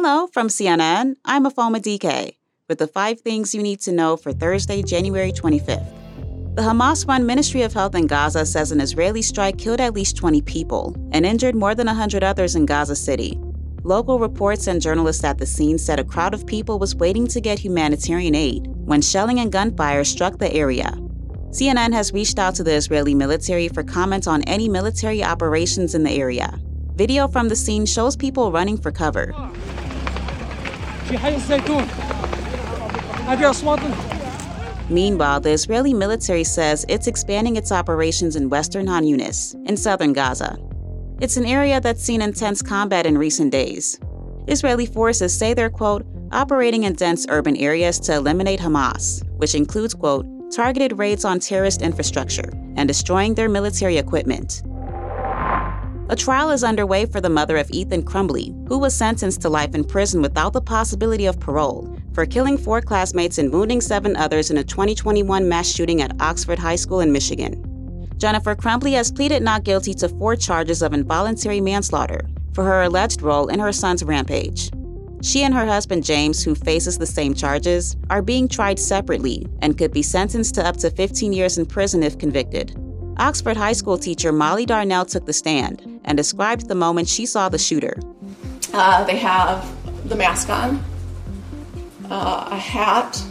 Hello from CNN. I'm Afoma DK with the five things you need to know for Thursday, January 25th. The Hamas run Ministry of Health in Gaza says an Israeli strike killed at least 20 people and injured more than 100 others in Gaza City. Local reports and journalists at the scene said a crowd of people was waiting to get humanitarian aid when shelling and gunfire struck the area. CNN has reached out to the Israeli military for comment on any military operations in the area. Video from the scene shows people running for cover. Meanwhile, the Israeli military says it's expanding its operations in western Khan Yunis, in southern Gaza. It's an area that's seen intense combat in recent days. Israeli forces say they're, quote, operating in dense urban areas to eliminate Hamas, which includes, quote, targeted raids on terrorist infrastructure and destroying their military equipment. A trial is underway for the mother of Ethan Crumbley, who was sentenced to life in prison without the possibility of parole for killing four classmates and wounding seven others in a 2021 mass shooting at Oxford High School in Michigan. Jennifer Crumbley has pleaded not guilty to four charges of involuntary manslaughter for her alleged role in her son's rampage. She and her husband James, who faces the same charges, are being tried separately and could be sentenced to up to 15 years in prison if convicted. Oxford High School teacher Molly Darnell took the stand and described the moment she saw the shooter. Uh, they have the mask on, uh, a hat,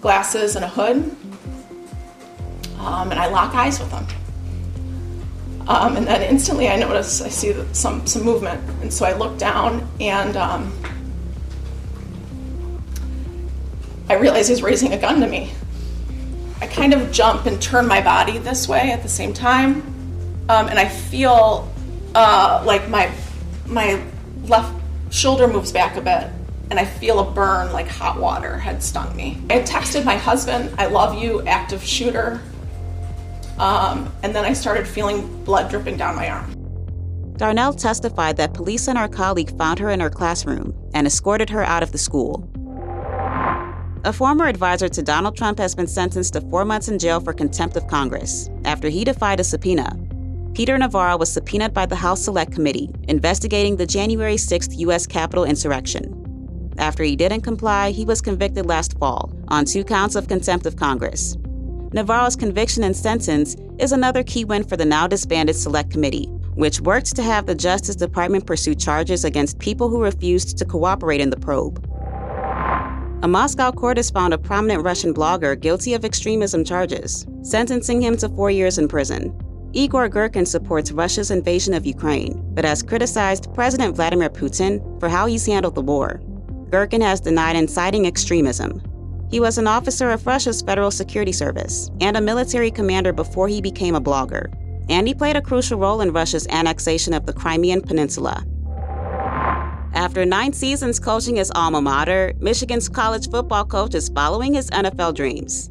glasses, and a hood. Um, and I lock eyes with them. Um, and then instantly I notice, I see some, some movement. And so I look down and um, I realize he's raising a gun to me. I kind of jump and turn my body this way at the same time, um, and I feel uh, like my my left shoulder moves back a bit, and I feel a burn like hot water had stung me. I texted my husband, "I love you, active shooter," um, and then I started feeling blood dripping down my arm. Darnell testified that police and her colleague found her in her classroom and escorted her out of the school. A former advisor to Donald Trump has been sentenced to four months in jail for contempt of Congress after he defied a subpoena. Peter Navarro was subpoenaed by the House Select Committee investigating the January 6th U.S. Capitol insurrection. After he didn't comply, he was convicted last fall on two counts of contempt of Congress. Navarro's conviction and sentence is another key win for the now disbanded Select Committee, which works to have the Justice Department pursue charges against people who refused to cooperate in the probe. A Moscow court has found a prominent Russian blogger guilty of extremism charges, sentencing him to four years in prison. Igor Girkin supports Russia's invasion of Ukraine, but has criticized President Vladimir Putin for how he's handled the war. Girkin has denied inciting extremism. He was an officer of Russia's Federal Security Service and a military commander before he became a blogger, and he played a crucial role in Russia's annexation of the Crimean Peninsula. After nine seasons coaching his alma mater, Michigan's college football coach is following his NFL dreams.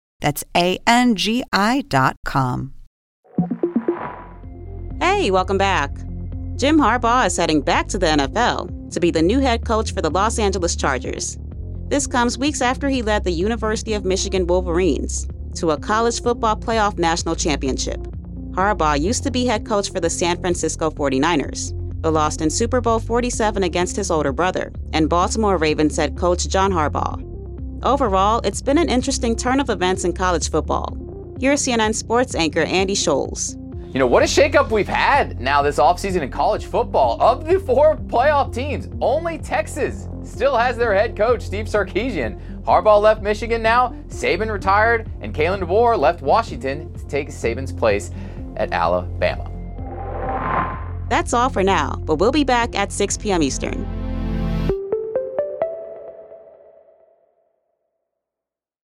That's A-N-G-I dot com. Hey, welcome back. Jim Harbaugh is heading back to the NFL to be the new head coach for the Los Angeles Chargers. This comes weeks after he led the University of Michigan Wolverines to a college football playoff national championship. Harbaugh used to be head coach for the San Francisco 49ers, but lost in Super Bowl 47 against his older brother and Baltimore Ravens head coach John Harbaugh. Overall, it's been an interesting turn of events in college football. Here's CNN sports anchor Andy Scholes. You know, what a shakeup we've had now this offseason in college football. Of the four playoff teams, only Texas still has their head coach, Steve Sarkisian. Harbaugh left Michigan now, Saban retired, and Kalen DeBoer left Washington to take Saban's place at Alabama. That's all for now, but we'll be back at 6 p.m. Eastern.